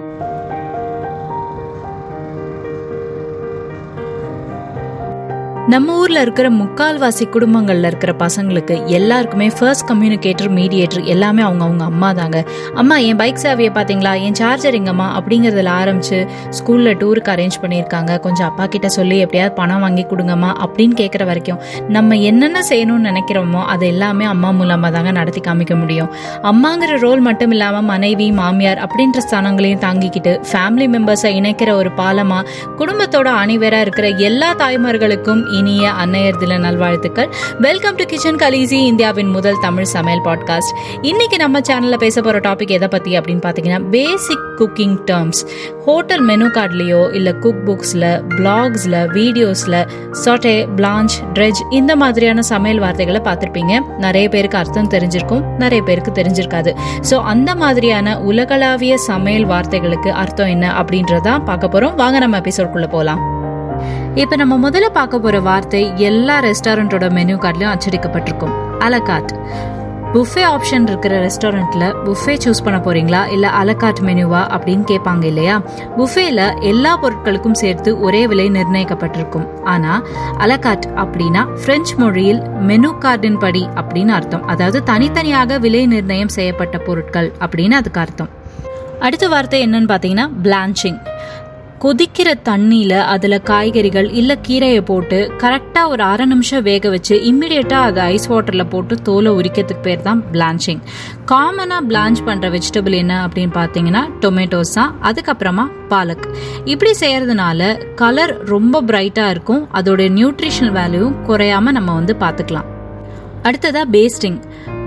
you நம்ம ஊர்ல இருக்கிற முக்கால்வாசி குடும்பங்கள்ல இருக்கிற பசங்களுக்கு எல்லாருக்குமே ஃபர்ஸ்ட் கம்யூனிகேட்டர் மீடியேட்டர் எல்லாமே அவங்க அவங்க அம்மா தாங்க அம்மா என் பைக் சேவையை பாத்தீங்களா? என் சார்ஜர் எங்கம்மா? அப்படிங்கறதுல ஆரம்பிச்சு ஸ்கூல்ல டூருக்கு அரேஞ்ச் பண்ணியிருக்காங்க. கொஞ்சம் அப்பா கிட்ட சொல்லி எப்படியாவது பணம் வாங்கி கொடுங்கம்மா அப்படின்னு கேட்குற வரைக்கும் நம்ம என்னென்ன செய்யணும்னு நினைக்கிறோமோ அது எல்லாமே அம்மா மூலமா தாங்க நடத்தி காமிக்க முடியும். அம்மாங்கிற ரோல் மட்டும் இல்லாம மனைவி மாமியார் அப்படின்ற ஸ்தானங்களையும் தாங்கிக்கிட்டு ஃபேமிலி மெம்பர்ஸை இணைக்கிற ஒரு பாலமா குடும்பத்தோட அணிவரா இருக்கிற எல்லா தாய்மார்களுக்கும் இனிய அன்னையர் தின நல்வாழ்த்துக்கள். வெல்கம் டு கிச்சன் கலீசி இந்தியாவின் முதல் தமிழ் சமையல் பாட்காஸ்ட் இன்னைக்கு நம்ம சேனல்ல பேச போற டாபிக் எதை பத்தி அப்படின்னு பாத்தீங்கன்னா basic cooking terms hotel menu கார்ட்லயோ இல்ல குக் புக்ஸ்ல பிளாக்ஸ்ல வீடியோஸ்ல சொட்டே பிளான்ச் ட்ரெஜ் இந்த மாதிரியான சமையல் வார்த்தைகளை பார்த்துருப்பீங்க. நிறைய பேருக்கு அர்த்தம் தெரிஞ்சிருக்கும் நிறைய பேருக்கு தெரிஞ்சிருக்காது. ஸோ அந்த மாதிரியான உலகளாவிய சமையல் வார்த்தைகளுக்கு அர்த்தம் என்ன அப்படின்றதான் பார்க்க போறோம். வாங்க நம்ம எபிசோட்குள்ள போலாம். இப்ப நம்ம முதல்ல பார்க்க போற வார்த்தை எல்லா ரெஸ்டாரண்டோட மெனு கார்ட்லயும் அச்சடிக்கப்பட்டிருக்கும். A la carte buffet option இருக்கிற ரெஸ்டாரண்ட்ல புஃபே சூஸ் பண்ண போறீங்களா? இல்ல அலகாட் மெனுவா அப்படின்னு கேட்பாங்க இல்லையா? புஃபேல எல்லா பொருட்களுக்கும் சேர்த்து ஒரே விலை நிர்ணயிக்கப்பட்டிருக்கும். ஆனா அலகாட் அப்படின்னா பிரெஞ்சு மொழியில் மெனு கார்டின் படி அப்படின்னு அர்த்தம். அதாவது தனித்தனியாக விலை நிர்ணயம் செய்யப்பட்ட பொருட்கள் அப்படின்னு அதுக்கு அர்த்தம். அடுத்த வார்த்தை என்னன்னு பாத்தீங்கன்னா பிளான்ச்சிங் கொதிக்கிற தண்ணியில அதுல காய்கறிகள் இல்ல கீரையை போட்டு கரெக்டா ஒரு அரை நிமிஷம் வேக வச்சு இம்மிடியட்டா அதை ஐஸ் வாட்டர்ல போட்டு தோலை உரிக்கிறதுக்கு பேர் தான் பிளான்ச்சிங் காமனா பிளான்ச் பண்ற வெஜிடபிள் என்ன அப்படின்னு பாத்தீங்கன்னா டொமேட்டோஸ் தான் அதுக்கப்புறமா பாலக். இப்படி செய்யறதுனால கலர் ரொம்ப பிரைட்டா இருக்கும். அதோட நியூட்ரிஷனல் வேல்யூ குறையாம நம்ம வந்து பாத்துக்கலாம் அடுத்ததா பேஸ்டிங்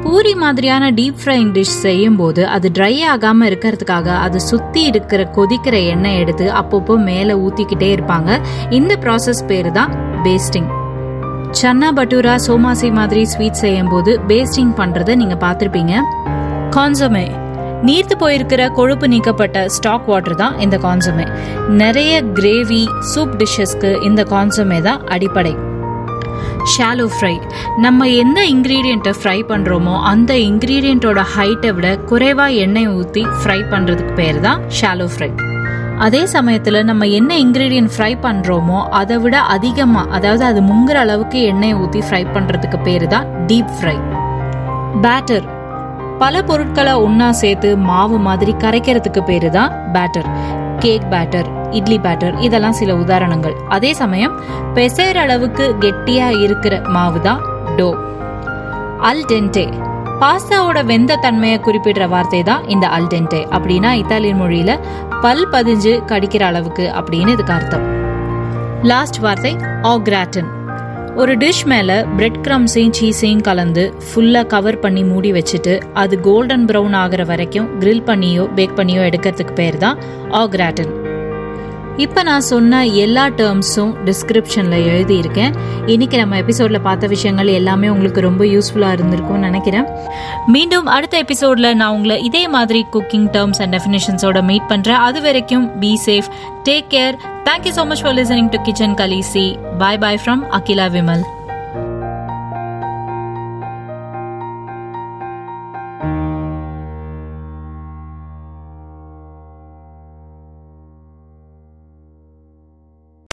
பூரி மாதிரியான டீப் ஃப்ரைங் டிஷ் செய்யும் போது அது ட்ரை ஆகாம இருக்கிறதுக்காக அது சுத்தி இருக்கிற கொதிக்கிற எண்ணெய் எடுத்து அப்பப்போ மேல ஊத்திக்கிட்டே இருப்பாங்க. இந்த ப்ராசஸ் பேரு தான் பேஸ்டிங் சன்னா பட்டூரா சோமாசி மாதிரி ஸ்வீட் செய்யும் போது பேஸ்டிங் பண்றத நீங்க பார்த்துருப்பீங்க. கான்சமே நீர்த்து போயிருக்கிற கொழுப்பு நீக்கப்பட்ட ஸ்டாக் வாட்டர் தான் இந்த கான்சமே நிறைய கிரேவி சூப் டிஷ்ஷஸ்க்கு இந்த கான்சமே தான் அடிப்படை. ஷாலோ ஃப்ரை நம்ம எந்த இன்க்ரீடியண்ட்டை ஃப்ரை பண்ணுறோமோ அந்த இன்க்ரீடியண்ட்டோட ஹைட்டை விட குறைவாக எண்ணெய் ஊற்றி ஃப்ரை பண்ணுறதுக்கு பேர் தான் ஷாலோ ஃப்ரை அதே சமயத்தில் நம்ம என்ன இன்க்ரீடியன்ட் ஃப்ரை பண்ணுறோமோ அதை விட அதிகமாக அதாவது அது முங்குற அளவுக்கு எண்ணெய் ஊற்றி ஃப்ரை பண்ணுறதுக்கு பேர் தான் டீப் ஃப்ரை பேட்டர் பல பொருட்களை ஒன்றா சேர்த்து மாவு மாதிரி கரைக்கிறதுக்கு பேரு தான் batter cake batter idli batter இதெல்லாம் சில உதாரணங்கள். அதே சமயம் பெசேர் அளவுக்கு கெட்டியா இருக்கிற மாவு தான் டோ அல்டென்டே பாஸ்தாவோட வெந்த தன்மையை குறிப்பிடுற வார்த்தை தான் இந்த அல்டென்டே அப்படின்னா இத்தாலியன் மொழியில பல் பதிஞ்சு கடிக்கிற அளவுக்கு அப்படின்னு இதுக்கு அர்த்தம். லாஸ்ட் வார்த்தை ஆக்ராட்டன் ஒரு டிஷ் மேல பிரெட் கிரம்ஸையும் சீஸையும் கலந்து ஃபுல்லா கவர் பண்ணி மூடி வச்சுட்டு அது கோல்டன் ப்ரௌன் ஆகிற வரைக்கும் கிரில் பண்ணியோ பேக் பண்ணியோ எடுக்கிறதுக்கு பேர் தான் ஆக்ராட்டன் இப்போ நான் சொன்ன எல்லா டேர்ம்ஸும் டிஸ்கிரிப்ஷனில் எழுதியிருக்கேன். இன்னைக்கு நம்ம எபிசோடில் பார்த்த விஷயங்கள் எல்லாமே உங்களுக்கு ரொம்ப யூஸ்ஃபுல்லாக இருந்திருக்கும்னு நினைக்கிறேன். மீண்டும் அடுத்த எபிசோடில் நான் உங்களை இதே மாதிரி குக்கிங் டேர்ம்ஸ் அண்ட் டெஃபினேஷன்ஸோட மீட் பண்ணுறேன் அது வரைக்கும் be safe take care thank you so much for listening to kitchen Khaleesi bye bye from Akila Vimal